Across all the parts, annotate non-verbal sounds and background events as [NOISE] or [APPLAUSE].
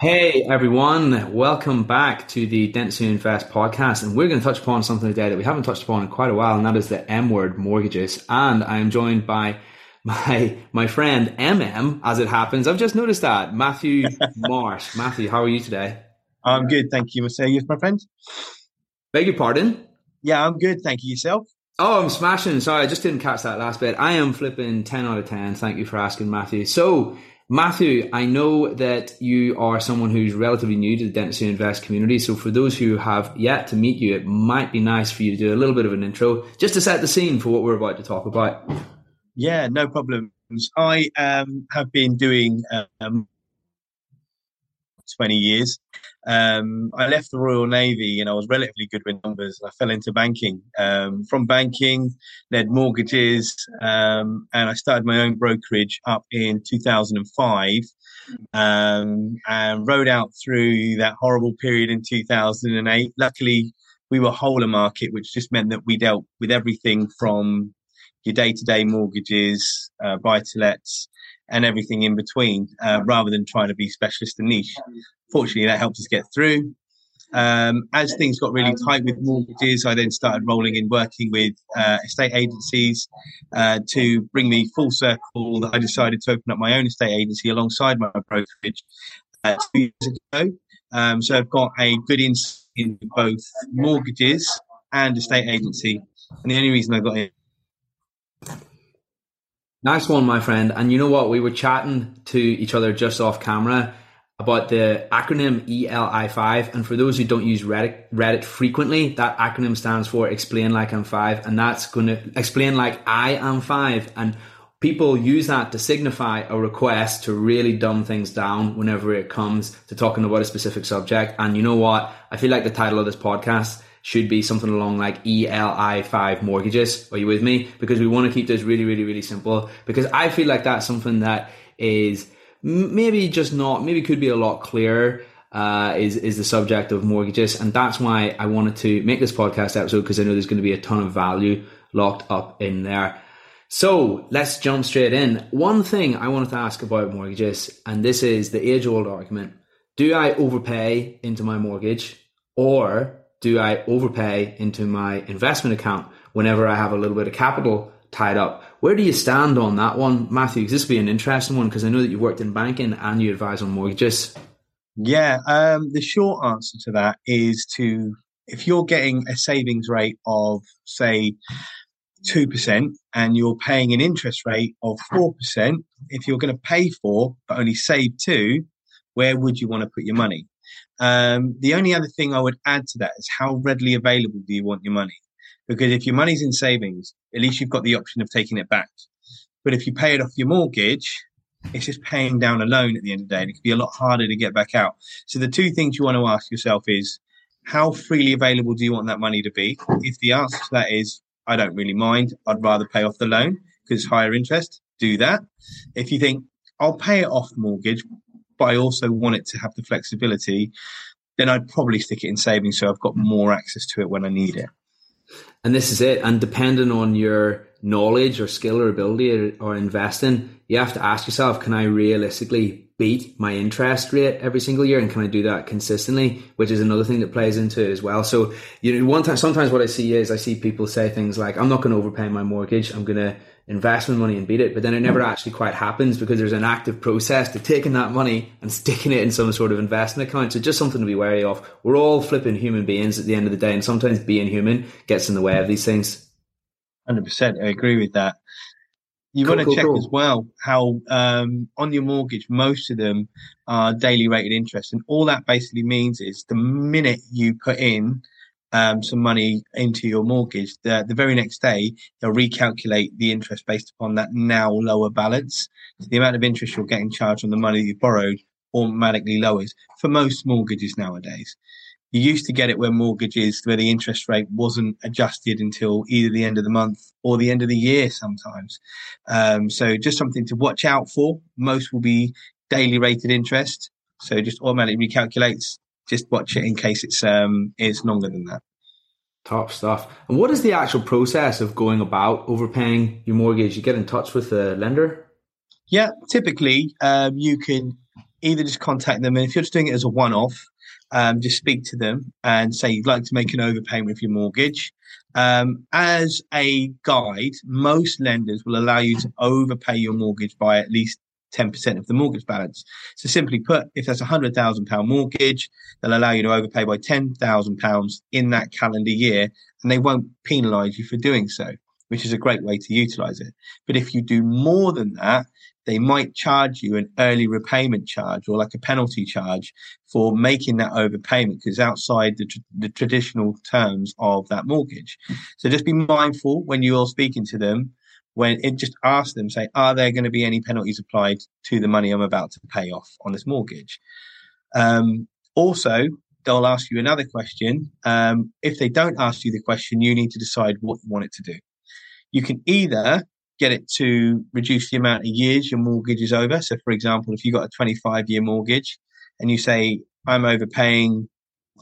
Hey everyone, welcome back to the Who Invest podcast. And we're going to touch upon something today that we haven't touched upon in quite a while, and that is the M word mortgages. And I am joined by [LAUGHS] my my friend MM, as it happens. I've just noticed that. Matthew [LAUGHS] Marsh. Matthew, how are you today? I'm good, thank you. Mercedes, my friend. Beg your pardon? Yeah, I'm good, thank you. Yourself? Oh, I'm smashing. Sorry, I just didn't catch that last bit. I am flipping 10 out of 10. Thank you for asking, Matthew. So, Matthew, I know that you are someone who's relatively new to the Dentist Who Invest community. So for those who have yet to meet you, it might be nice for you to do a little bit of an intro just to set the scene for what we're about to talk about. Yeah, no problems. I um, have been doing um, 20 years. Um, I left the Royal Navy and I was relatively good with numbers. I fell into banking. Um, from banking, led mortgages, um, and I started my own brokerage up in 2005 um, and rode out through that horrible period in 2008. Luckily, we were whole market, which just meant that we dealt with everything from your day-to-day mortgages, uh, buy-to-lets, and everything in between, uh, rather than trying to be specialist and niche. Fortunately, that helped us get through. Um, as things got really tight with mortgages, I then started rolling in working with uh, estate agencies uh, to bring me full circle. that I decided to open up my own estate agency alongside my brokerage uh, two years ago. Um, so I've got a good insight in both mortgages and estate agency. And the only reason I got it Nice one, my friend. And you know what? We were chatting to each other just off camera about the acronym ELI5. And for those who don't use Reddit, Reddit frequently, that acronym stands for Explain Like I'm Five. And that's going to explain like I am five. And people use that to signify a request to really dumb things down whenever it comes to talking about a specific subject. And you know what? I feel like the title of this podcast should be something along like ELI5 mortgages. Are you with me? Because we want to keep this really, really, really simple. Because I feel like that's something that is maybe just not, maybe could be a lot clearer. Uh, is is the subject of mortgages, and that's why I wanted to make this podcast episode because I know there's going to be a ton of value locked up in there. So let's jump straight in. One thing I wanted to ask about mortgages, and this is the age old argument: Do I overpay into my mortgage, or do I overpay into my investment account whenever I have a little bit of capital tied up? Where do you stand on that one, Matthew? Because this would be an interesting one because I know that you worked in banking and you advise on mortgages. Yeah, um, the short answer to that is to if you're getting a savings rate of say 2% and you're paying an interest rate of 4%, if you're going to pay for but only save 2, where would you want to put your money? Um, the only other thing I would add to that is how readily available do you want your money? Because if your money's in savings, at least you've got the option of taking it back. But if you pay it off your mortgage, it's just paying down a loan at the end of the day, and it can be a lot harder to get back out. So the two things you want to ask yourself is how freely available do you want that money to be? If the answer to that is I don't really mind, I'd rather pay off the loan because higher interest, do that. If you think I'll pay it off mortgage, but I also want it to have the flexibility, then I'd probably stick it in savings so I've got more access to it when I need it. And this is it. And depending on your knowledge or skill or ability or, or investing, you have to ask yourself, can I realistically beat my interest rate every single year and can I do that consistently which is another thing that plays into it as well so you know one time sometimes what I see is I see people say things like I'm not going to overpay my mortgage I'm going to invest my money and beat it but then it never actually quite happens because there's an active process to taking that money and sticking it in some sort of investment account so just something to be wary of we're all flipping human beings at the end of the day and sometimes being human gets in the way of these things 100% I agree with that You cool, want to cool, check cool. as well how um, on your mortgage, most of them are daily rated interest. And all that basically means is the minute you put in um, some money into your mortgage, the, the very next day, they'll recalculate the interest based upon that now lower balance. So the amount of interest you're getting charged on the money you borrowed automatically lowers for most mortgages nowadays. You used to get it where mortgages, where the interest rate wasn't adjusted until either the end of the month or the end of the year sometimes. Um, so just something to watch out for. Most will be daily rated interest. So just automatically recalculates. Just watch it in case it's um, it's longer than that. Top stuff. And what is the actual process of going about overpaying your mortgage? You get in touch with the lender? Yeah, typically um, you can either just contact them, and if you're just doing it as a one-off, um, just speak to them and say you'd like to make an overpayment of your mortgage. Um, as a guide, most lenders will allow you to overpay your mortgage by at least 10% of the mortgage balance. So simply put, if that's a hundred thousand pound mortgage, they'll allow you to overpay by 10,000 pounds in that calendar year and they won't penalize you for doing so, which is a great way to utilize it. But if you do more than that, they might charge you an early repayment charge or like a penalty charge for making that overpayment because outside the, tr- the traditional terms of that mortgage. So just be mindful when you're speaking to them. When it just ask them, say, are there going to be any penalties applied to the money I'm about to pay off on this mortgage? Um, also, they'll ask you another question. Um, if they don't ask you the question, you need to decide what you want it to do. You can either get it to reduce the amount of years your mortgage is over. So, for example, if you've got a 25 year mortgage and you say, I'm overpaying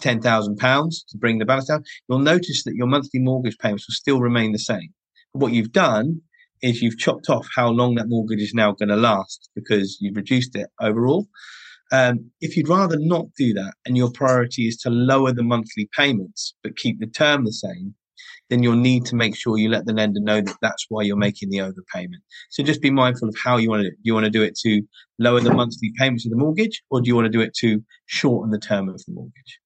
£10,000 to bring the balance down, you'll notice that your monthly mortgage payments will still remain the same. But what you've done is you've chopped off how long that mortgage is now going to last because you've reduced it overall. Um, if you'd rather not do that and your priority is to lower the monthly payments but keep the term the same, then you'll need to make sure you let the lender know that that's why you're making the overpayment. So just be mindful of how you want to do you want to do it to lower the monthly payments of the mortgage, or do you want to do it to shorten the term of the mortgage?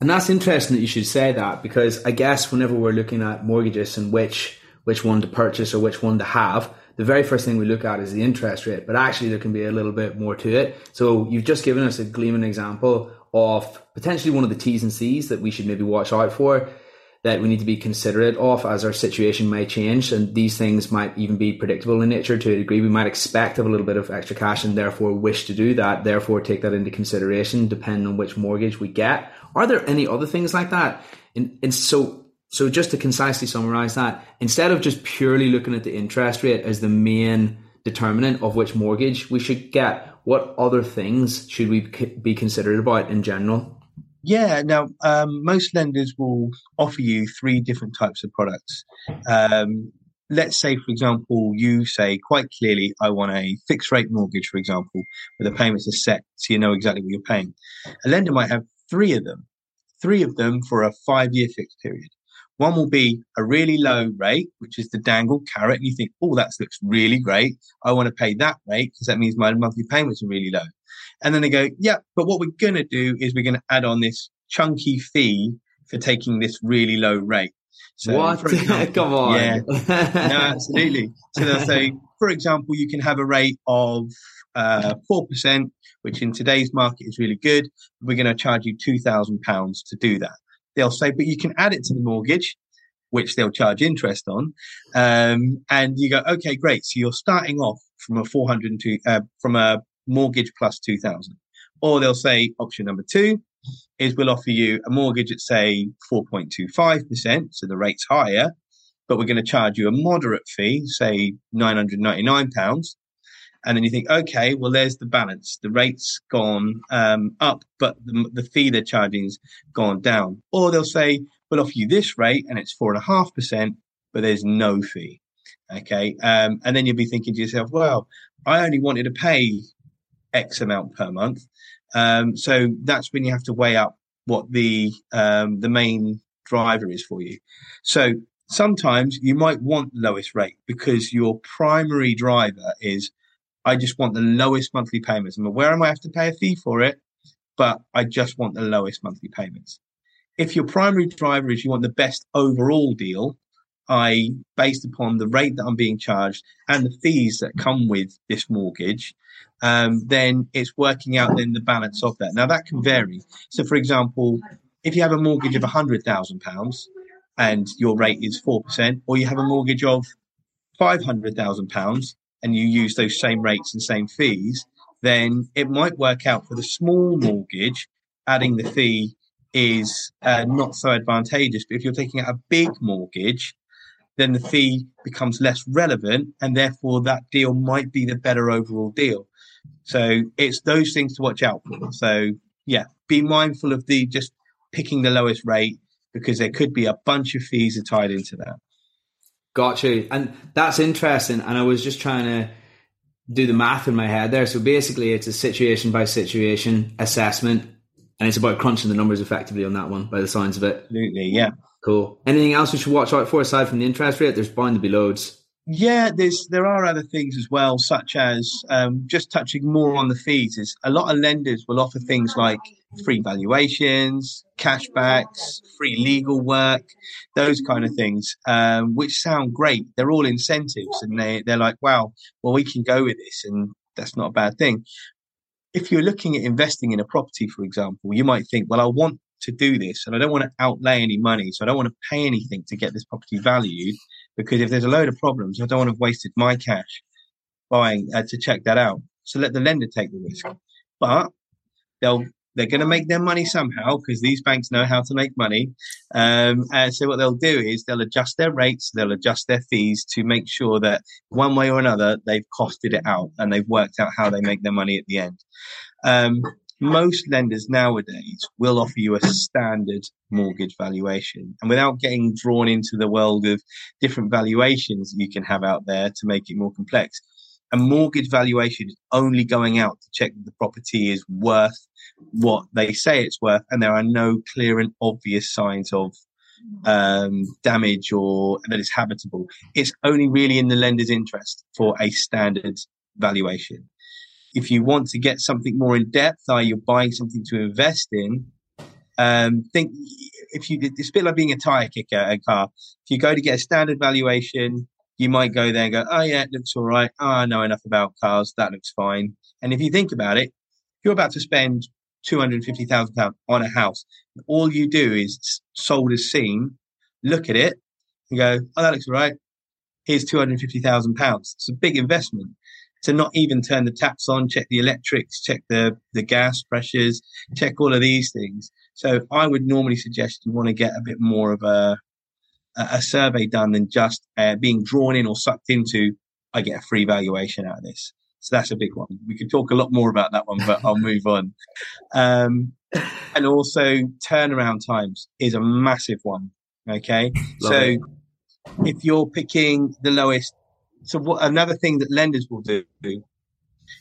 And that's interesting that you should say that because I guess whenever we're looking at mortgages and which which one to purchase or which one to have, the very first thing we look at is the interest rate. But actually, there can be a little bit more to it. So you've just given us a gleaming example of potentially one of the T's and C's that we should maybe watch out for that we need to be considerate of as our situation may change. And these things might even be predictable in nature to a degree. We might expect of a little bit of extra cash and therefore wish to do that, therefore take that into consideration depending on which mortgage we get. Are there any other things like that? And, and so, so just to concisely summarize that, instead of just purely looking at the interest rate as the main determinant of which mortgage we should get, what other things should we be considered about in general? Yeah, now um, most lenders will offer you three different types of products. Um, let's say, for example, you say quite clearly, I want a fixed rate mortgage, for example, where the payments are set so you know exactly what you're paying. A lender might have three of them, three of them for a five year fixed period. One will be a really low rate, which is the dangle carrot. And you think, oh, that looks really great. I want to pay that rate because that means my monthly payments are really low. And then they go, yeah, but what we're going to do is we're going to add on this chunky fee for taking this really low rate. So, what? [LAUGHS] Example, Come on. Yeah. no, [LAUGHS] absolutely. So they'll say, for example, you can have a rate of uh, 4%, which in today's market is really good. We're going to charge you £2,000 to do that. They'll say, but you can add it to the mortgage, which they'll charge interest on. Um, and you go, okay, great. So you're starting off from a 402, uh, from a mortgage plus 2000 or they'll say option number two is we'll offer you a mortgage at say 4.25% so the rate's higher but we're going to charge you a moderate fee say 999 pounds and then you think okay well there's the balance the rate's gone um, up but the, the fee they're charging's gone down or they'll say we'll offer you this rate and it's four and a half percent but there's no fee okay um, and then you'll be thinking to yourself well i only wanted to pay X amount per month. Um, so that's when you have to weigh up what the um, the main driver is for you. So sometimes you might want lowest rate because your primary driver is I just want the lowest monthly payments. I'm aware I might have to pay a fee for it, but I just want the lowest monthly payments. If your primary driver is you want the best overall deal, I, based upon the rate that I'm being charged and the fees that come with this mortgage, um, then it's working out then the balance of that. Now that can vary. So, for example, if you have a mortgage of hundred thousand pounds and your rate is four percent, or you have a mortgage of five hundred thousand pounds and you use those same rates and same fees, then it might work out for the small mortgage, adding the fee is uh, not so advantageous. But if you're taking out a big mortgage, then the fee becomes less relevant, and therefore that deal might be the better overall deal. So it's those things to watch out for. So yeah, be mindful of the just picking the lowest rate because there could be a bunch of fees are tied into that. Got you. And that's interesting. And I was just trying to do the math in my head there. So basically, it's a situation by situation assessment, and it's about crunching the numbers effectively on that one by the signs of it. Absolutely. Yeah. Cool. Anything else we should watch out for aside from the interest rate? There's bound to be loads. Yeah, there's there are other things as well, such as um, just touching more on the fees. Is a lot of lenders will offer things like free valuations, cashbacks, free legal work, those kind of things, um, which sound great. They're all incentives, and they they're like, wow, well we can go with this, and that's not a bad thing. If you're looking at investing in a property, for example, you might think, well, I want to do this, and I don't want to outlay any money, so I don't want to pay anything to get this property valued because if there's a load of problems, I don't want to have wasted my cash buying uh, to check that out. So let the lender take the risk. But they'll they're going to make their money somehow because these banks know how to make money. Um, and so what they'll do is they'll adjust their rates, they'll adjust their fees to make sure that one way or another they've costed it out and they've worked out how they make their money at the end. Um, most lenders nowadays will offer you a standard mortgage valuation. And without getting drawn into the world of different valuations you can have out there to make it more complex, a mortgage valuation is only going out to check that the property is worth what they say it's worth, and there are no clear and obvious signs of um, damage or that it's habitable. It's only really in the lender's interest for a standard valuation if you want to get something more in depth, are you buying something to invest in? Um, think if you it's a bit like being a tire kicker a car. If you go to get a standard valuation, you might go there and go, oh yeah, it looks all right. Oh, I know enough about cars. That looks fine. And if you think about it, you're about to spend two hundred fifty thousand pounds on a house. All you do is sold as seen, look at it, and go, oh, that looks all right. Here's two hundred fifty thousand pounds. It's a big investment to not even turn the taps on, check the electrics, check the, the gas pressures, check all of these things. So I would normally suggest you want to get a bit more of a, a survey done than just uh, being drawn in or sucked into, I get a free valuation out of this. So that's a big one. We could talk a lot more about that one, but I'll move on. [LAUGHS] Um, and also turnaround times is a massive one. Okay. Love so it. if you're picking the lowest so what another thing that lenders will do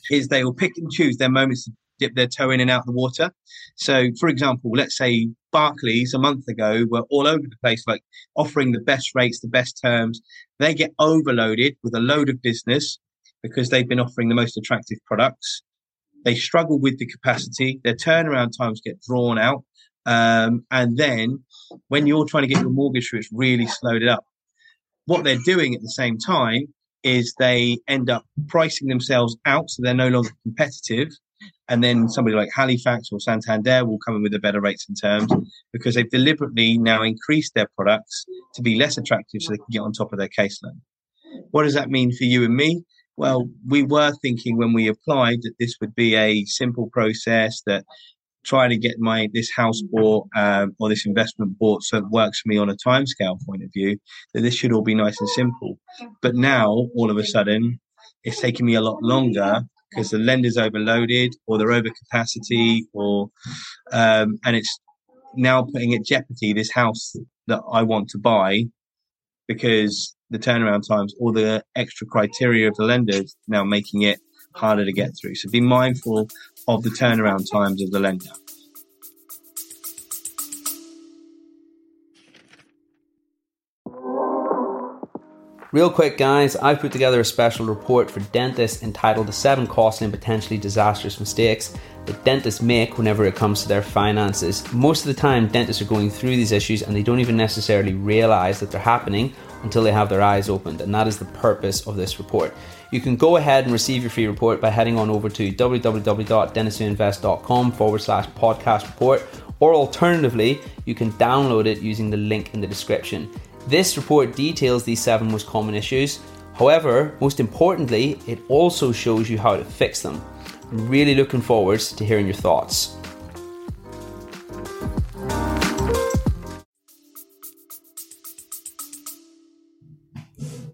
is they will pick and choose their moments to dip their toe in and out of the water. So, for example, let's say Barclays a month ago were all over the place, like offering the best rates, the best terms. They get overloaded with a load of business because they've been offering the most attractive products. They struggle with the capacity. Their turnaround times get drawn out. Um, and then when you're trying to get your mortgage through, it's really slowed it up. What they're doing at the same time is they end up pricing themselves out so they're no longer competitive. And then somebody like Halifax or Santander will come in with the better rates and terms because they've deliberately now increased their products to be less attractive so they can get on top of their caseload. What does that mean for you and me? Well, we were thinking when we applied that this would be a simple process that trying to get my this house bought um, or this investment bought so it works for me on a timescale point of view that this should all be nice and simple but now all of a sudden it's taking me a lot longer because the lender's overloaded or they're over capacity or um, and it's now putting at jeopardy this house that i want to buy because the turnaround times or the extra criteria of the lenders now making it harder to get through. So be mindful of the turnaround times of the lender. Real quick, guys, I've put together a special report for dentists entitled The Seven Costly and Potentially Disastrous Mistakes that dentists make whenever it comes to their finances. Most of the time, dentists are going through these issues and they don't even necessarily realize that they're happening until they have their eyes opened, and that is the purpose of this report. You can go ahead and receive your free report by heading on over to www.dentistswhoinvest.com forward slash podcast report, or alternatively, you can download it using the link in the description. This report details these seven most common issues. However, most importantly, it also shows you how to fix them. I'm really looking forward to hearing your thoughts.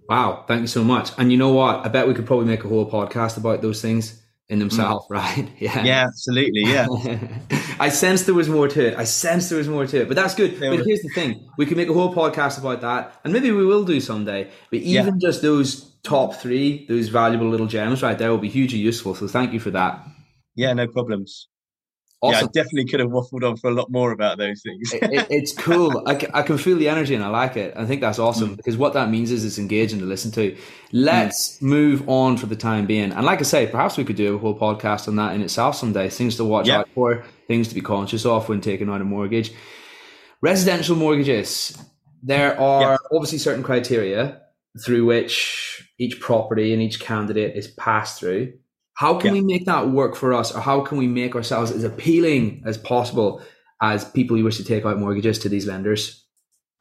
Wow, thank you so much. And you know what? I bet we could probably make a whole podcast about those things in themselves, mm. [LAUGHS] right? Yeah. Yeah, absolutely. Yeah. [LAUGHS] I sense there was more to it. I sense there was more to it. But that's good. but here's the thing. We could make a whole podcast about that. And maybe we will do someday. But even yeah. just those top three, those valuable little gems right there will be hugely useful. So thank you for that. Yeah, no problems. Awesome. Yeah, I definitely could have waffled on for a lot more about those things. it, it, it's [LAUGHS] cool. I, I can feel the energy and I like it. I think that's awesome mm. because what that means is it's engaging to listen to. Let's mm. move on for the time being. And like I say, perhaps we could do a whole podcast on that in itself someday. Things to watch out for, things to be conscious of when taking out a mortgage. Residential mortgages. There are obviously certain criteria through which each property and each candidate is passed through. How can yeah. we make that work for us, or how can we make ourselves as appealing as possible as people who wish to take out mortgages to these lenders?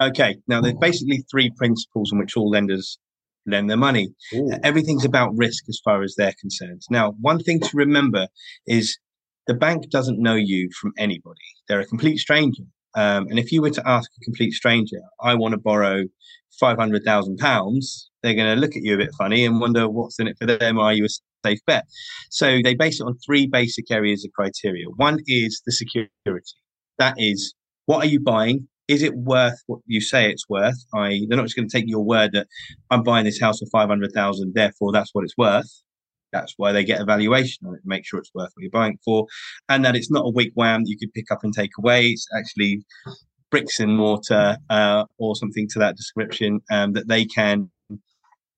Okay, now there's basically three principles in which all lenders lend their money. Ooh. Everything's about risk as far as they're concerned. Now, one thing to remember is the bank doesn't know you from anybody. They're a complete stranger. Um, and if you were to ask a complete stranger, I want to borrow five hundred thousand pounds, they're going to look at you a bit funny and wonder what's in it for them. Are you a safe bet. So they base it on three basic areas of criteria. One is the security. That is, what are you buying? Is it worth what you say it's worth? I they're not just going to take your word that I'm buying this house for five hundred thousand, therefore that's what it's worth. That's why they get a valuation on it, make sure it's worth what you're buying for, and that it's not a wigwam that you could pick up and take away. It's actually bricks and mortar uh, or something to that description um, that they can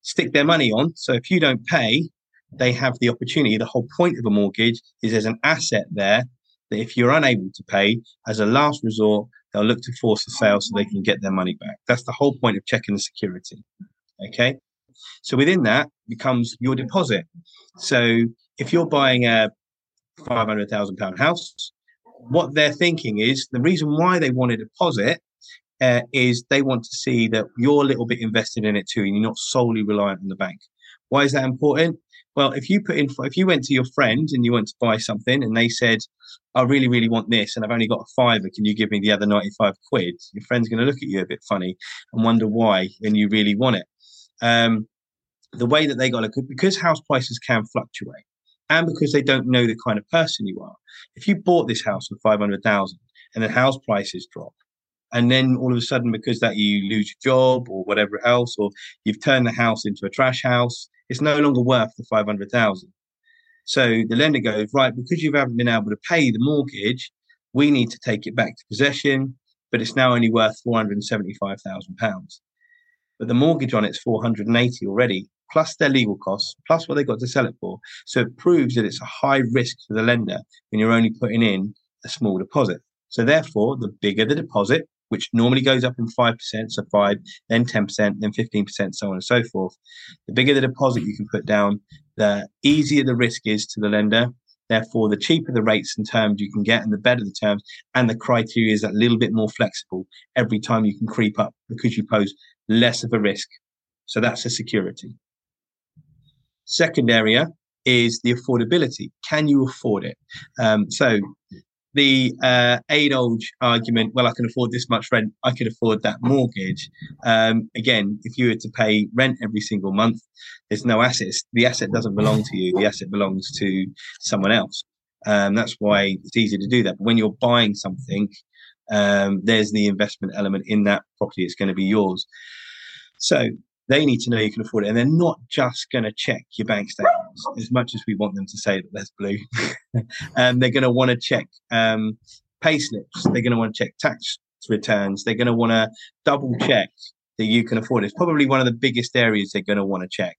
stick their money on. So if you don't pay, they have the opportunity. The whole point of a mortgage is there's an asset there that if you're unable to pay, as a last resort, they'll look to force a sale so they can get their money back. That's the whole point of checking the security. Okay. So within that becomes your deposit. So if you're buying a £500,000 house, what they're thinking is the reason why they want a deposit uh, is they want to see that you're a little bit invested in it too and you're not solely reliant on the bank. Why is that important? Well, if you put in, if you went to your friend and you went to buy something and they said, I really, really want this and I've only got a fiver, can you give me the other 95 quid? Your friend's going to look at you a bit funny and wonder why and you really want it. Um, the way that they got it, because house prices can fluctuate and because they don't know the kind of person you are. If you bought this house for 500,000 and the house prices drop, and then all of a sudden because that you lose your job or whatever else or you've turned the house into a trash house it's no longer worth the 500,000. So the lender goes, right, because you haven't been able to pay the mortgage, we need to take it back to possession, but it's now only worth 475,000 pounds. But the mortgage on it's 480 already, plus their legal costs, plus what they got to sell it for. So it proves that it's a high risk for the lender when you're only putting in a small deposit. So therefore, the bigger the deposit, which normally goes up in 5%, so 5, then 10%, then 15%, so on and so forth. The bigger the deposit you can put down, the easier the risk is to the lender. Therefore, the cheaper the rates and terms you can get, and the better the terms, and the criteria is a little bit more flexible every time you can creep up because you pose less of a risk. So that's a security. Second area is the affordability. Can you afford it? Um, so the uh, age-old argument, well, I can afford this much rent, I could afford that mortgage. Um, again, if you were to pay rent every single month, there's no assets. The asset doesn't belong to you. The asset belongs to someone else. Um, that's why it's easy to do that. But when you're buying something, um, there's the investment element in that property. It's going to be yours. So they need to know you can afford it. And they're not just going to check your bank statements [LAUGHS] as much as we want them to say that there's blue. [LAUGHS] um, they're going to want to check um, pay slips. They're going to want to check tax returns. They're going to want to double check that you can afford it. It's probably one of the biggest areas they're going to want to check.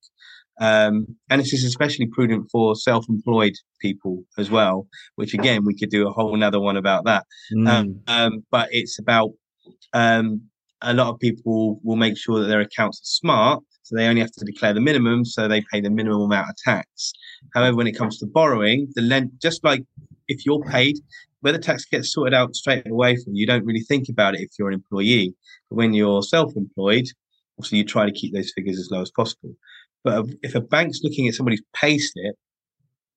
Um, and this is especially prudent for self-employed people as well, which again, we could do a whole another one about that. Mm. Um, um, but it's about um, a lot of people will make sure that their accounts are smart, so they only have to declare the minimum, so they pay the minimum amount of tax. However, when it comes to borrowing, the lend just like if you're paid, where the tax gets sorted out straight away from you, you don't really think about it if you're an employee. But when you're self-employed, obviously you try to keep those figures as low as possible. But if a bank's looking at somebody's pay slip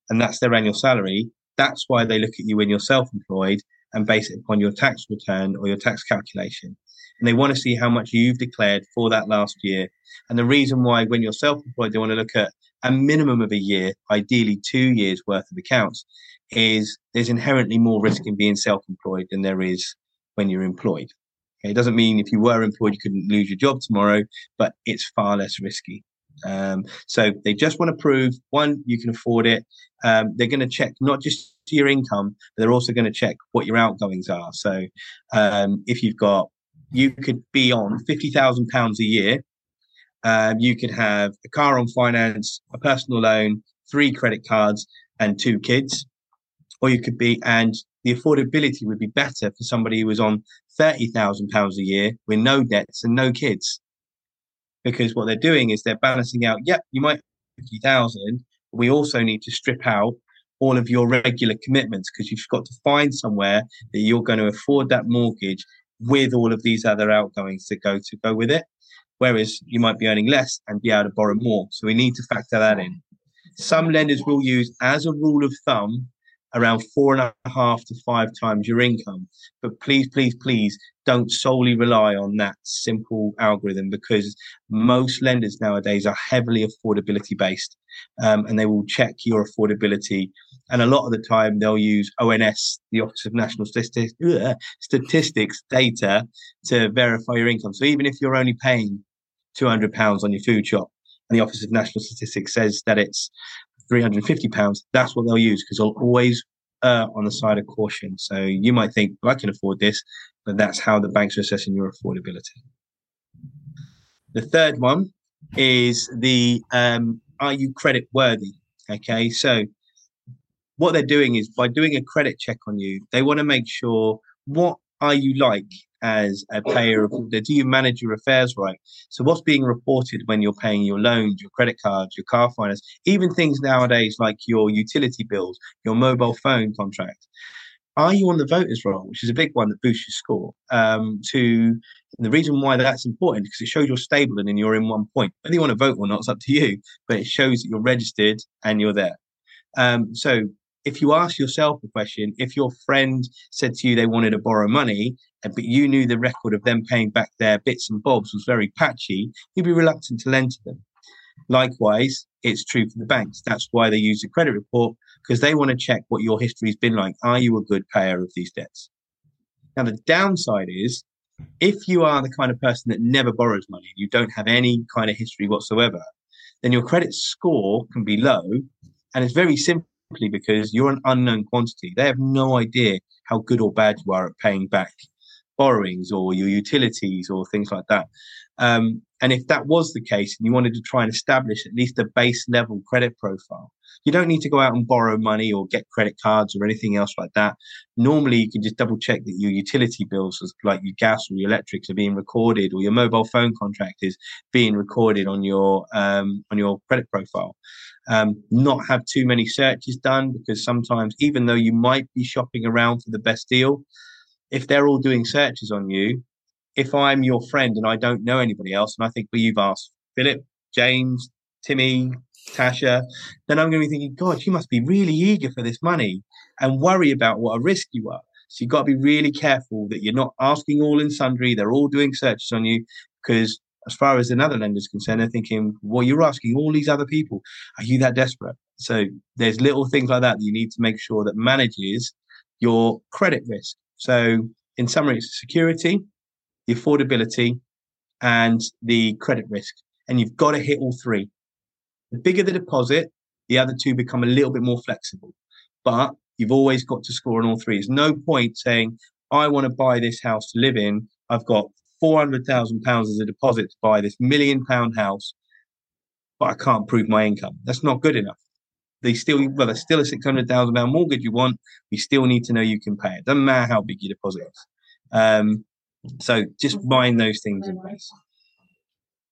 and that's their annual salary, that's why they look at you when you're self-employed and base it upon your tax return or your tax calculation. And they want to see how much you've declared for that last year. And the reason why, when you're self employed, they want to look at a minimum of a year, ideally two years worth of accounts, is there's inherently more risk in being self employed than there is when you're employed. Okay? It doesn't mean if you were employed, you couldn't lose your job tomorrow, but it's far less risky. Um, so they just want to prove one, you can afford it. Um, they're going to check not just your income, but they're also going to check what your outgoings are. So um, if you've got, you could be on fifty thousand pounds a year. Um, you could have a car on finance, a personal loan, three credit cards, and two kids, or you could be, and the affordability would be better for somebody who was on thirty thousand pounds a year with no debts and no kids because what they're doing is they're balancing out. Yep, you might fifty thousand. We also need to strip out all of your regular commitments because you've got to find somewhere that you're going to afford that mortgage with all of these other outgoings to go to go with it. Whereas you might be earning less and be able to borrow more. So we need to factor that in. Some lenders will use as a rule of thumb around four and a half to five times your income. But please, please, please don't solely rely on that simple algorithm because most lenders nowadays are heavily affordability based um, and they will check your affordability. And a lot of the time they'll use ONS, the Office of National Statistics, Statistics data to verify your income. So even if you're only paying £200 on your food shop and the Office of National Statistics says that it's 350 pounds, that's what they'll use because they'll always uh, on the side of caution. So you might think, well, I can afford this, but that's how the banks are assessing your affordability. The third one is the um, are you credit worthy? Okay, so what they're doing is by doing a credit check on you, they want to make sure what are you like as a payer of do you manage your affairs right? So what's being reported when you're paying your loans your credit cards your car finance even things nowadays like your utility bills your mobile phone contract? Are you on the voters roll which is a big one that boosts your score um, to the reason why that's important because it shows you're stable and then you're in one point. Whether you want to vote or not it's up to you but it shows that you're registered and you're there. Um, so if you ask yourself a question, if your friend said to you they wanted to borrow money, but you knew the record of them paying back their bits and bobs was very patchy, you'd be reluctant to lend to them. Likewise, it's true for the banks. That's why they use a credit report because they want to check what your history's been like. Are you a good payer of these debts? Now, the downside is if you are the kind of person that never borrows money, you don't have any kind of history whatsoever, then your credit score can be low. And it's very simple simply because you're an unknown quantity. They have no idea how good or bad you are at paying back borrowings or your utilities or things like that. Um, and if that was the case and you wanted to try and establish at least a base level credit profile, you don't need to go out and borrow money or get credit cards or anything else like that. Normally, you can just double check that your utility bills, like your gas or your electrics, are being recorded, or your mobile phone contract is being recorded on your um, on your credit profile. Um, not have too many searches done because sometimes, even though you might be shopping around for the best deal, if they're all doing searches on you, if I'm your friend and I don't know anybody else, and I think, well, you've asked Philip, James, Timmy, Tasha, then I'm going to be thinking, God, you must be really eager for this money and worry about what a risk you are. So you've got to be really careful that you're not asking all in sundry. They're all doing searches on you because as far as another lender is concerned, they're thinking, well, you're asking all these other people. Are you that desperate? So there's little things like that that you need to make sure that manages your credit risk. So in summary, it's security, the affordability, and the credit risk. And you've got to hit all three. The bigger the deposit, the other two become a little bit more flexible. But you've always got to score on all three. There's no point saying, I want to buy this house to live in. I've got four hundred thousand pounds as a deposit to buy this million pound house, but I can't prove my income. That's not good enough. They still, well, there's still a six hundred thousand pound mortgage you want. We still need to know you can pay it. Doesn't matter how big your deposit is. Um, So just mind those things in place.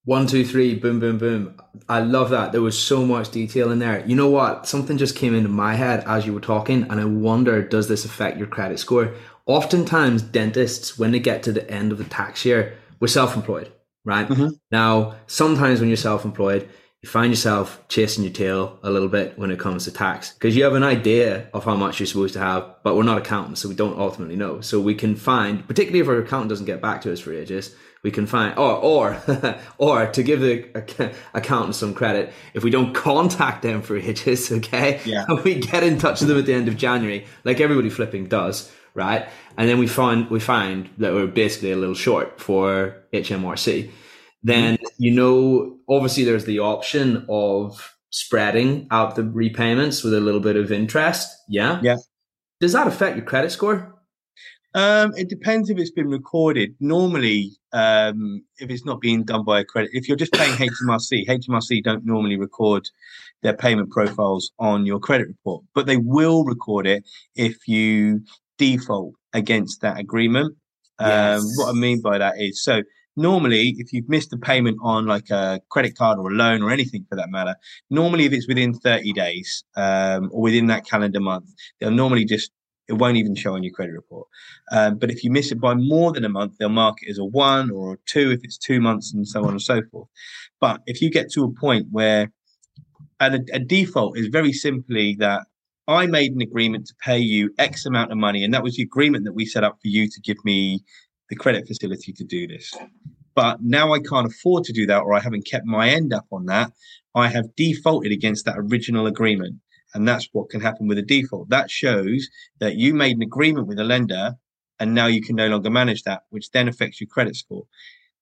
One, two, three, boom, boom, boom. I love that. There was so much detail in there. You know what? Something just came into my head as you were talking, and I wonder does this affect your credit score? Oftentimes, dentists, when they get to the end of the tax year, we're self employed, right? Mm-hmm. Now, sometimes when you're self employed, you find yourself chasing your tail a little bit when it comes to tax because you have an idea of how much you're supposed to have, but we're not accountants, so we don't ultimately know. So we can find, particularly if our accountant doesn't get back to us for ages, we can find, or or [LAUGHS] or to give the accountant some credit, if we don't contact them for ages, [LAUGHS] okay, yeah, and [LAUGHS] we get in touch with them at the end of January, like everybody flipping does, right? And then we find we find that we're basically a little short for HMRC then you know obviously there's the option of spreading out the repayments with a little bit of interest. Yeah. Yeah. Does that affect your credit score? Um, it depends if it's been recorded. Normally, um, if it's not being done by a credit, if you're just paying HMRC, HMRC don't normally record their payment profiles on your credit report, but they will record it if you default against that agreement. Um, yes. Um, what I mean by that is so normally if you've missed a payment on like a credit card or a loan or anything for that matter normally if it's within 30 days um, or within that calendar month they'll normally just it won't even show on your credit report um, but if you miss it by more than a month they'll mark it as a one or a two if it's two months and so on and so forth but if you get to a point where and a, a default is very simply that I made an agreement to pay you X amount of money, and that was the agreement that we set up for you to give me the credit facility to do this. But now I can't afford to do that, or I haven't kept my end up on that. I have defaulted against that original agreement. And that's what can happen with a default. That shows that you made an agreement with a lender and now you can no longer manage that, which then affects your credit score.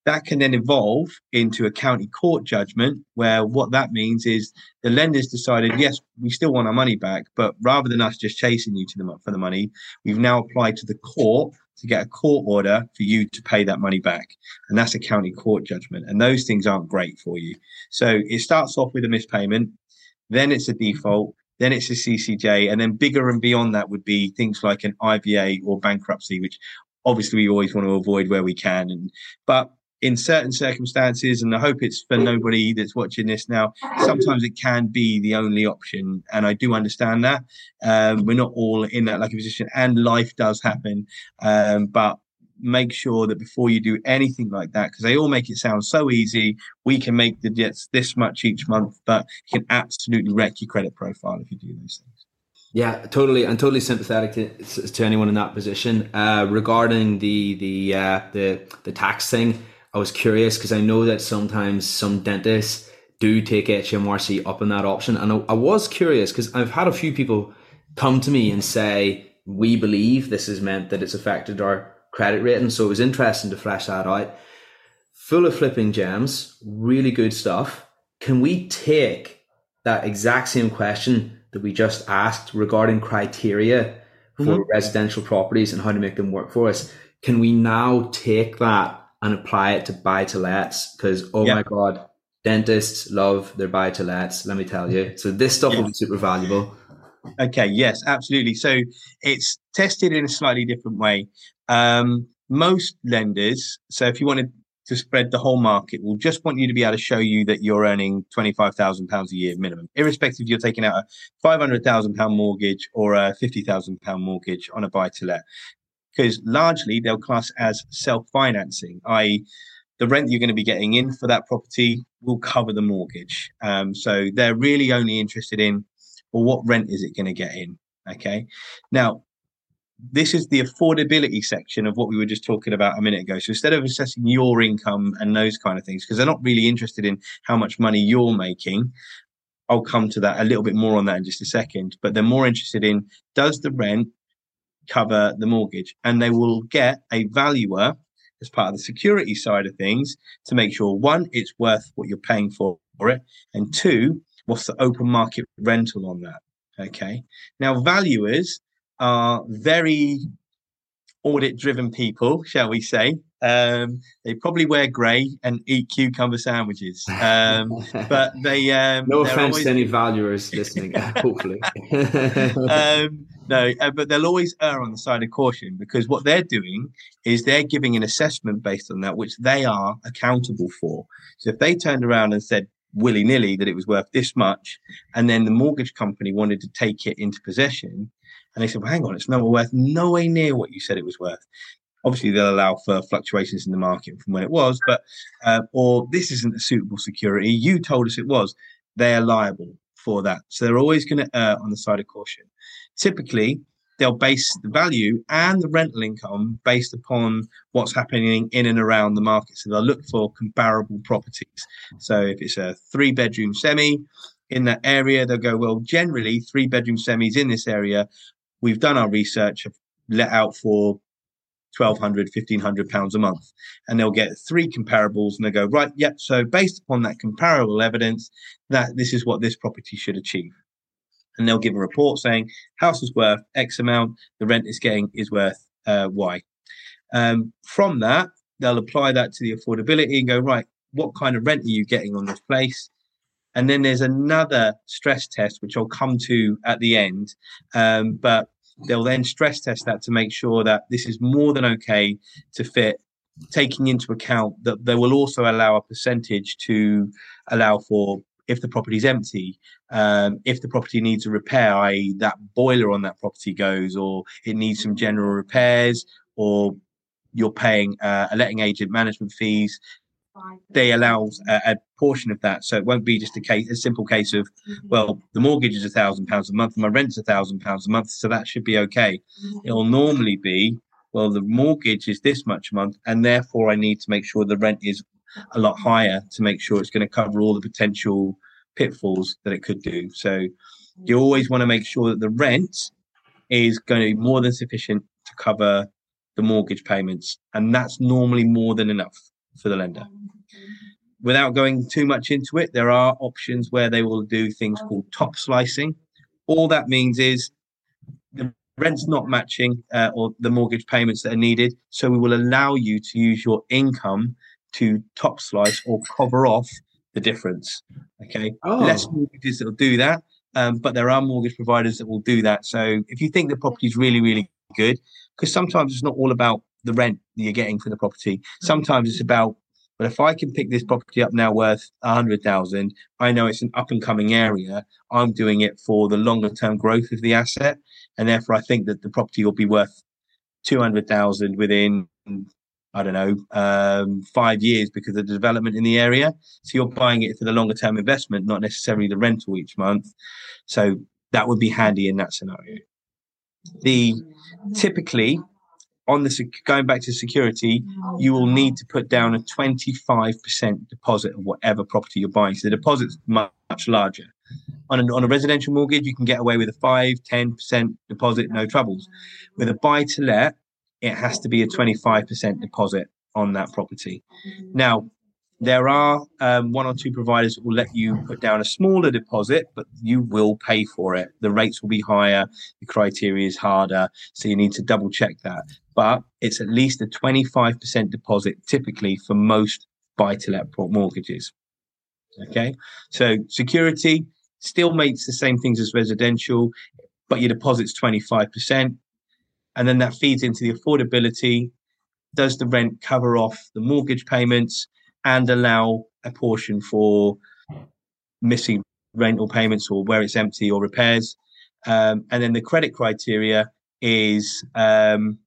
That can then evolve into a county court judgment, where what that means is the lenders decided, yes, we still want our money back, but rather than us just chasing you to the for the money, we've now applied to the court to get a court order for you to pay that money back. And that's a county court judgment. And those things aren't great for you. So it starts off with a mispayment, then it's a default, then it's a CCJ, and then bigger and beyond that would be things like an IVA or bankruptcy, which obviously we always want to avoid where we can. And but in certain circumstances, and I hope it's for nobody that's watching this now, sometimes it can be the only option. And I do understand that. Um, we're not all in that lucky position, and life does happen. Um, but make sure that before you do anything like that, because they all make it sound so easy, we can make the debts this much each month, but it can absolutely wreck your credit profile if you do those things. Yeah, totally. I'm totally sympathetic to, to anyone in that position. Uh, regarding the the uh, the the tax thing, I was curious because I know that sometimes some dentists do take HMRC up in that option. And I, I was curious because I've had a few people come to me and say, we believe this has meant that it's affected our credit rating. So it was interesting to flesh that out. Full of flipping gems, really good stuff. Can we take that exact same question that we just asked regarding criteria for mm-hmm. residential properties and how to make them work for us? Can we now take that and apply it to buy to lets because oh my god, dentists love their buy to lets. Let me tell you. So this stuff will be super valuable. Okay. Yes, absolutely. So it's tested in a slightly different way. Um, most lenders. So if you wanted to spread the whole market, will just want you to be able to show you that you're earning twenty five thousand pounds a year minimum, irrespective if you're taking out a five hundred thousand pound mortgage or a fifty thousand pound mortgage on a buy to let because largely they'll class as self-financing, i.e., the rent you're going to be getting in for that property will cover the mortgage. Um, so they're really only interested in, well, what rent is it going to get in? Okay. Now, this is the affordability section of what we were just talking about a minute ago. So instead of assessing your income and those kind of things, because they're not really interested in how much money you're making, I'll come to that a little bit more on that in just a second. But they're more interested in does the rent cover the mortgage. And they will get a valuer as part of the security side of things to make sure one, it's worth what you're paying for it, and two, what's the open market rental on that. Okay. Now, valuers are very audit driven people, shall we say. Um, they probably wear grey and eat cucumber sandwiches. Um, [LAUGHS] but they um, no offense always... to any valuers listening. hopefully, [LAUGHS] [LAUGHS] um, no, uh, but they'll always err on the side of caution because what they're doing is they're giving an assessment based on that, which they are accountable for. So if they turned around and said willy nilly that it was worth this much, and then the mortgage company wanted to take it into possession, and they said, well, hang on, it's nowhere worth nowhere near what you said it was worth. Obviously, they'll allow for fluctuations in the market from when it was, but uh, or this isn't a suitable security. You told us it was. They are liable for that, so they're always going to err on the side of caution. Typically, they'll base the value and the rental income based upon what's happening in and around the market. So they'll look for comparable properties. So if it's a three bedroom semi in that area, they'll go, well, generally, three bedroom semis in this area, we've done our research, have let out for 1200 1500 pounds a month and they'll get three comparables and they go right yep so based upon that comparable evidence that this is what this property should achieve and they'll give a report saying house is worth X amount, the rent is getting is worth uh, Y. Um, from that, they'll apply that to the affordability and go right. What kind of rent are you getting on this place? And then there's another stress test, which I'll come to at the end. Um, but they'll then stress test that to make sure that this is more than okay to fit, taking into account that they will also allow a percentage to allow for if the property is empty, um, if the property needs a repair, i.e., that boiler on that property goes, or it needs some general repairs, or you're paying uh, a letting agent management fees, they allow a, a, portion of that. So it won't be just a case, a simple case of, mm-hmm. well, the mortgage is a thousand pounds a month, and my rent's a thousand pounds a month, so that should be okay. Mm-hmm. It'll normally be, well, the mortgage is this much a month, and therefore I need to make sure the rent is a lot higher to make sure it's going to cover all the potential pitfalls that it could do. So you always want to make sure that the rent is going to be more than sufficient to cover the mortgage payments, and that's normally more than enough for the lender. Without going too much into it, there are options where they will do things called top slicing. All that means is the rent's not matching uh, or the mortgage payments that are needed, so we will allow you to use your income to top slice or cover off the difference. Okay, oh. less mortgages that will do that, um, but there are mortgage providers that will do that. So if you think the property is really, really good, because sometimes it's not all about the rent that you're getting for the property. Sometimes it's about, but if I can pick this property up now worth a hundred thousand, I know it's an up and coming area. I'm doing it for the longer term growth of the asset, and therefore I think that the property will be worth two hundred thousand within I don't know, um, five years because of the development in the area. So you're buying it for the longer term investment, not necessarily the rental each month. So that would be handy in that scenario. The typically on the going back to security, oh, you will need to put down a 25% deposit of whatever property you're buying. So the deposit's much, much larger. On a, on a residential mortgage, you can get away with a 5, 10% deposit, no troubles. With a buy to let, it has to be a 25% deposit on that property. Now, there are um, one or two providers that will let you put down a smaller deposit, but you will pay for it. The rates will be higher, the criteria is harder, so you need to double check that. But it's at least a 25% deposit typically for most buy to let mortgages. Okay, so security still makes the same things as residential, but your deposit's 25% and then that feeds into the affordability. Does the rent cover off the mortgage payments and allow a portion for missing rental payments or where it's empty or repairs? Um, and then the credit criteria is um,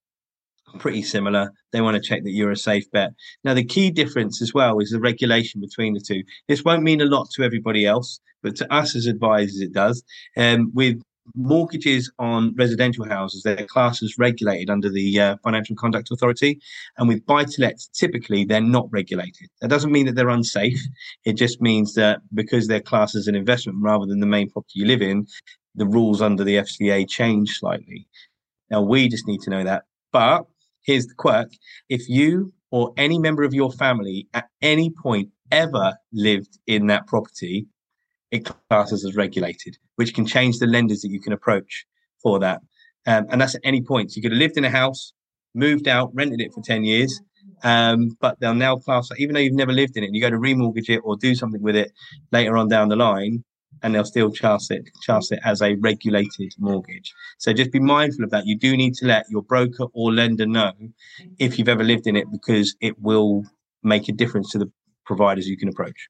pretty similar. They want to check that you're a safe bet. Now, the key difference as well is the regulation between the two. This won't mean a lot to everybody else, but to us as advisors, it does. Um, with mortgages on residential houses, they're classed as regulated under the uh, Financial Conduct Authority. And with buy to lets, typically they're not regulated. That doesn't mean that they're unsafe. It just means that because they're classed as an investment rather than the main property you live in, the rules under the FCA change slightly. Now, we just need to know that. But here's the quirk if you or any member of your family at any point ever lived in that property, it classes as regulated, which can change the lenders that you can approach for that. Um, and that's at any point. So you could have lived in a house, moved out, rented it for 10 years, Um, but they'll now class it, even though you've never lived in it, and you go to remortgage it or do something with it later on down the line, and they'll still class it class it as a regulated mortgage. So just be mindful of that. You do need to let your broker or lender know if you've ever lived in it because it will make a difference to the providers you can approach.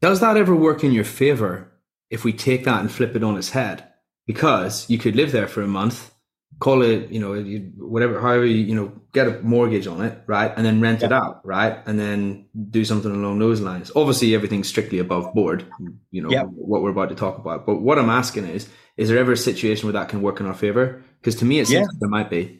Does that ever work in your favor if we take that and flip it on its head? Because you could live there for a month, call it, you know, whatever, however, you, you know, get a mortgage on it, right? And then rent yeah. it out, right? And then do something along those lines. Obviously, everything's strictly above board, you know, yeah. what we're about to talk about. But what I'm asking is, is there ever a situation where that can work in our favor? Because to me, it seems yeah. like there might be.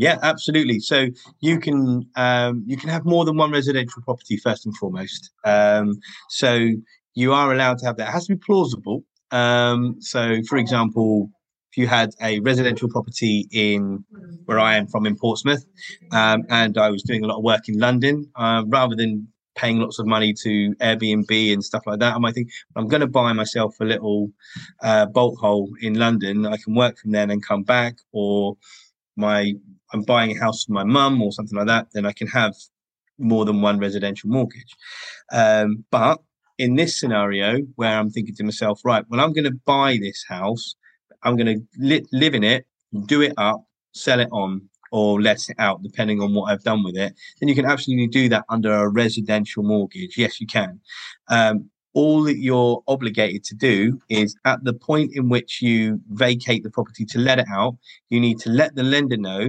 Yeah, absolutely. So you can um, you can have more than one residential property first and foremost. Um, so you are allowed to have that. It has to be plausible. Um, so, for example, if you had a residential property in where I am from in Portsmouth, um, and I was doing a lot of work in London, uh, rather than paying lots of money to Airbnb and stuff like that, I might think I'm going to buy myself a little uh, bolt hole in London. I can work from there and then come back, or my I'm buying a house for my mum or something like that, then I can have more than one residential mortgage. Um, but in this scenario, where I'm thinking to myself, right, well, I'm going to buy this house, I'm going to li- live in it, do it up, sell it on, or let it out, depending on what I've done with it, then you can absolutely do that under a residential mortgage. Yes, you can. Um, all that you're obligated to do is at the point in which you vacate the property to let it out, you need to let the lender know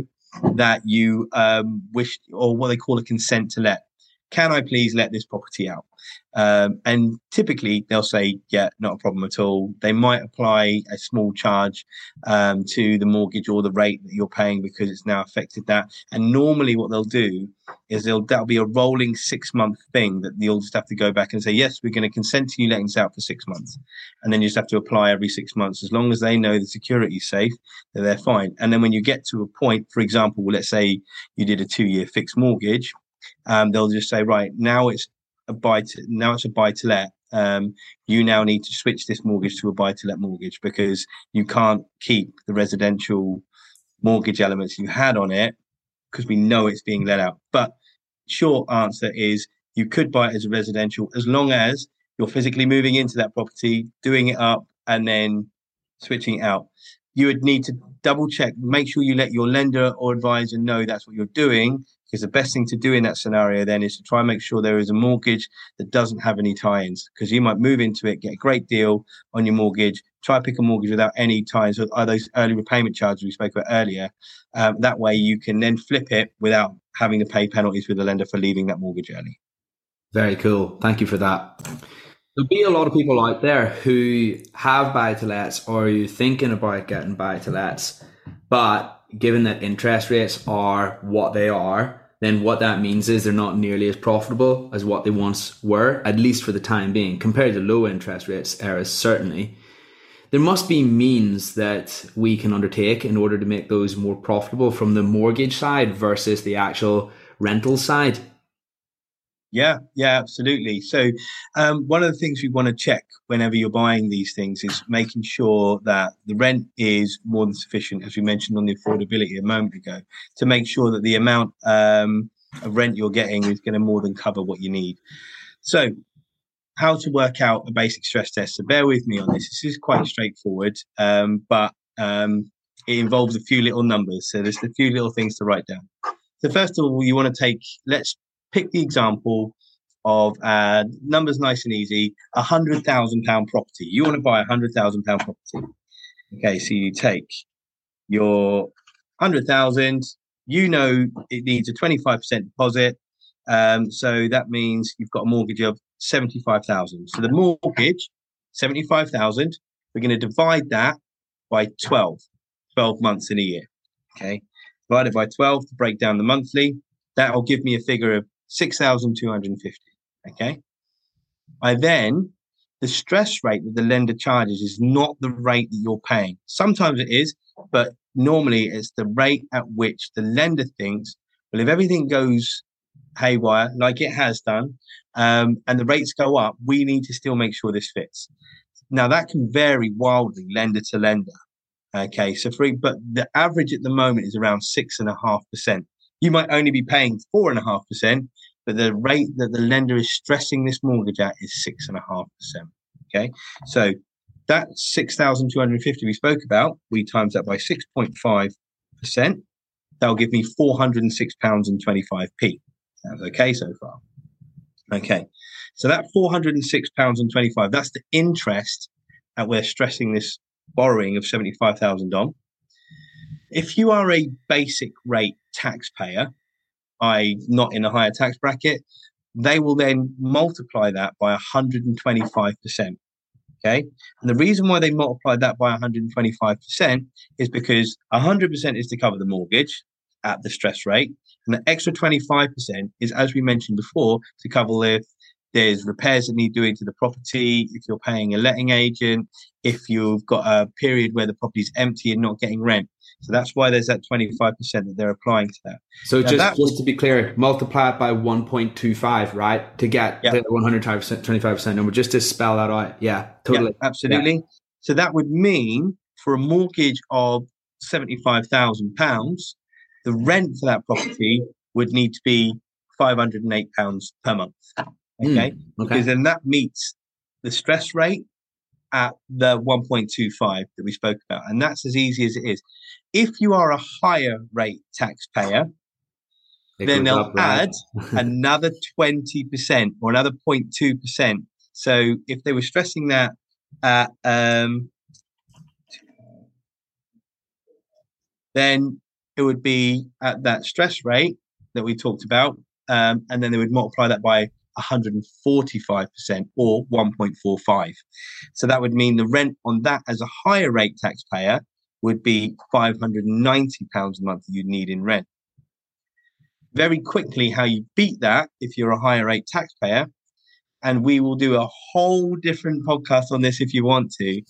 that you um, wish, or what they call a consent to let. Can I please let this property out? Um, and typically they'll say, yeah, not a problem at all. They might apply a small charge um, to the mortgage or the rate that you're paying because it's now affected that. And normally what they'll do is they'll that'll be a rolling six month thing that you'll just have to go back and say, yes, we're going to consent to you letting this out for six months. And then you just have to apply every six months. As long as they know the security is safe, that they're fine. And then when you get to a point, for example, let's say you did a two year fixed mortgage, um, they'll just say, right, now it's a buy to now it's a buy to let. Um, you now need to switch this mortgage to a buy to let mortgage because you can't keep the residential mortgage elements you had on it because we know it's being let out. But short answer is you could buy it as a residential as long as you're physically moving into that property, doing it up, and then switching it out. You would need to double check, make sure you let your lender or advisor know that's what you're doing because the best thing to do in that scenario then is to try and make sure there is a mortgage that doesn't have any tie-ins because you might move into it, get a great deal on your mortgage, try to pick a mortgage without any ties or are those early repayment charges we spoke about earlier. Um, that way you can then flip it without having to pay penalties with the lender for leaving that mortgage early. Very cool. Thank you for that. There'll be a lot of people out there who have buy to lets or are thinking about getting buy to lets, but given that interest rates are what they are, then what that means is they're not nearly as profitable as what they once were, at least for the time being, compared to low interest rates eras, certainly. There must be means that we can undertake in order to make those more profitable from the mortgage side versus the actual rental side. Yeah, yeah, absolutely. So, um, one of the things we want to check whenever you're buying these things is making sure that the rent is more than sufficient, as we mentioned on the affordability a moment ago, to make sure that the amount um, of rent you're getting is going to more than cover what you need. So, how to work out a basic stress test. So, bear with me on this. This is quite straightforward, um, but um, it involves a few little numbers. So, there's a few little things to write down. So, first of all, you want to take, let's pick the example of uh, numbers nice and easy a hundred thousand pound property. You want to buy a hundred thousand pound property. Okay so you take your hundred thousand you know it needs a 25% deposit um, so that means you've got a mortgage of 75,000 so the mortgage 75,000 we're going to divide that by 12 12 months in a year okay? Divided by 12 to break down the monthly. That will give me a figure of 6,250. Okay. I then, the stress rate that the lender charges is not the rate that you're paying. Sometimes it is, but normally it's the rate at which the lender thinks, well, if everything goes haywire like it has done, um, and the rates go up, we need to still make sure this fits. Now that can vary wildly, lender to lender. Okay, so for but the average at the moment is around six and a half percent You might only be paying four and a half percent, but the rate that the lender is stressing this mortgage at is six and a half percent. Okay, so that six thousand two hundred fifty we spoke about, we times that by six point five percent. That'll give me four hundred and six pounds and twenty five p. That's okay so far. Okay, so that four hundred and six pounds and twenty five. That's the interest that we're stressing this borrowing of seventy five thousand on. If you are a basic rate taxpayer, i not in a higher tax bracket, they will then multiply that by 125%. Okay. And the reason why they multiply that by 125% is because 100% is to cover the mortgage at the stress rate. And the extra 25% is, as we mentioned before, to cover if there's repairs that need doing to the property, if you're paying a letting agent, if you've got a period where the property's empty and not getting rent. So that's why there's that 25% that they're applying to that. So now just, that, just to be clear, multiply it by 1.25, right? To get the 125% number, just to spell that out. Yeah, totally. absolutely. Yeah. So that would mean for a mortgage of £75,000, the rent for that property would need to be £508 per month. Hmm, okay? Mm, okay. Because then that meets the stress rate at the 1.25 that we spoke about. And that's as easy as it is. If you are a higher rate taxpayer, it then they'll up, add right? [LAUGHS] another 20% or another 0.2%. So if they were stressing that at, um, then it would be at that stress rate that we talked about. Um, and then they would multiply that by 145% or 1.45. So that would mean the rent on that as a higher rate taxpayer would be 590 pounds a month you'd need in rent. Very quickly, how you beat that if you're a higher rate taxpayer, and we will do a whole different podcast on this if you want to,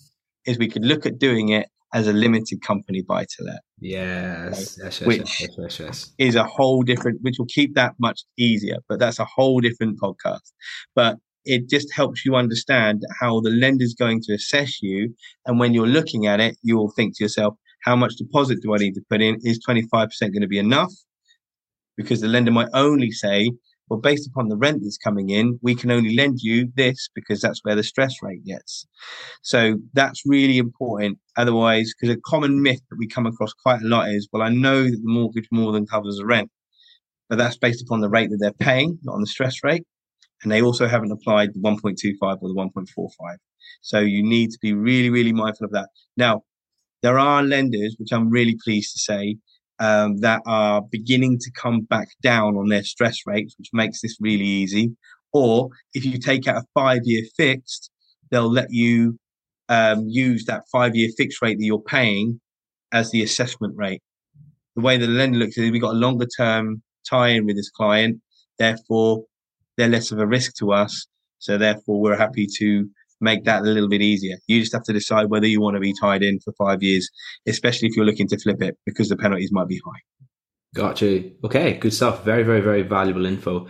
is we could look at doing it as a limited company buy to let. Yes, yes, yes, which yes, yes, yes, is a whole different, which will keep that much easier. But that's a whole different podcast. But it just helps you understand how the lender's going to assess you. And when you're looking at it, you will think to yourself, how much deposit do I need to put in? Is 25% going to be enough? Because the lender might only say, well, based upon the rent that's coming in, we can only lend you this because that's where the stress rate gets. So that's really important. Otherwise, because a common myth that we come across quite a lot is, well, I know that the mortgage more than covers the rent, but that's based upon the rate that they're paying, not on the stress rate. And they also haven't applied the 1.25 or the 1.45. So you need to be really, really mindful of that. Now, there are lenders, which I'm really pleased to say, um, that are beginning to come back down on their stress rates, which makes this really easy. Or if you take out a five year fixed, they'll let you um, use that five year fixed rate that you're paying as the assessment rate. The way the lender looks at it, we've got a longer term tie in with this client. Therefore, they're less of a risk to us. So, therefore, we're happy to make that a little bit easier. You just have to decide whether you want to be tied in for five years, especially if you're looking to flip it because the penalties might be high. Got you. Okay, good stuff. Very, very, very valuable info.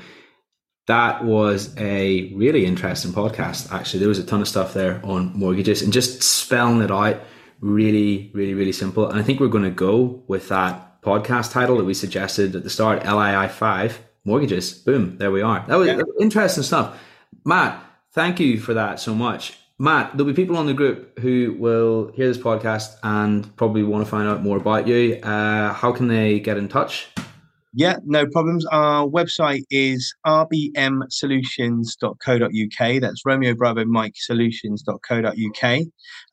That was a really interesting podcast. Actually, there was a ton of stuff there on mortgages and just spelling it out really, really, really simple. And I think we're going to go with that podcast title that we suggested at the start ELI5 mortgages. Boom, there we are. That was yeah. interesting stuff. Matt, Thank you for that so much. Matt, there'll be people on the group who will hear this podcast and probably want to find out more about you. Uh, how can they get in touch? Yeah, no problems. Our website is rbmsolutions.co.uk. That's Romeo Bravo Mike Solutions.co.uk.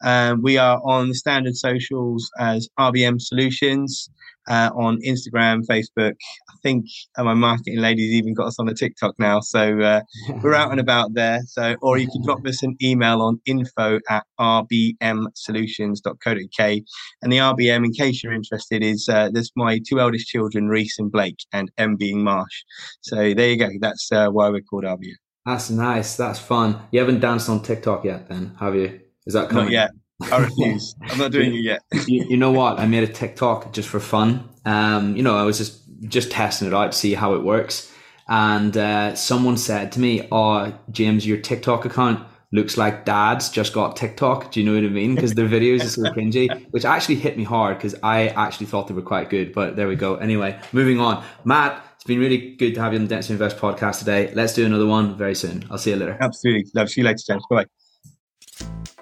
Um, we are on the standard socials as RBM Solutions uh, on Instagram, Facebook. Think uh, my marketing lady's even got us on a TikTok now. So uh, [LAUGHS] we're out and about there. So, or you can drop us an email on info at rbmsolutions.co.uk. And the RBM, in case you're interested, is uh, there's my two eldest children, Reese and Blake, and M being Marsh. So there you go. That's uh, why we're called RBM. That's nice. That's fun. You haven't danced on TikTok yet, then, have you? Is that coming? Not yet. I [LAUGHS] refuse. I'm not doing it yet. you, you, know what? I made a TikTok just for fun. Um, you know, I was just just testing it out to see how it works. And uh, someone said to me, "Oh, James, your TikTok account looks like dads just got TikTok. Do you know what I mean? Because their [LAUGHS] videos are so cringy, which actually hit me hard because I actually thought they were quite good. But there we go. Anyway, moving on. Matt, it's been really good to have you on the Dentist Invest podcast today. Let's do another one very soon. I'll see you later. Absolutely. Love. See you later, James. Bye.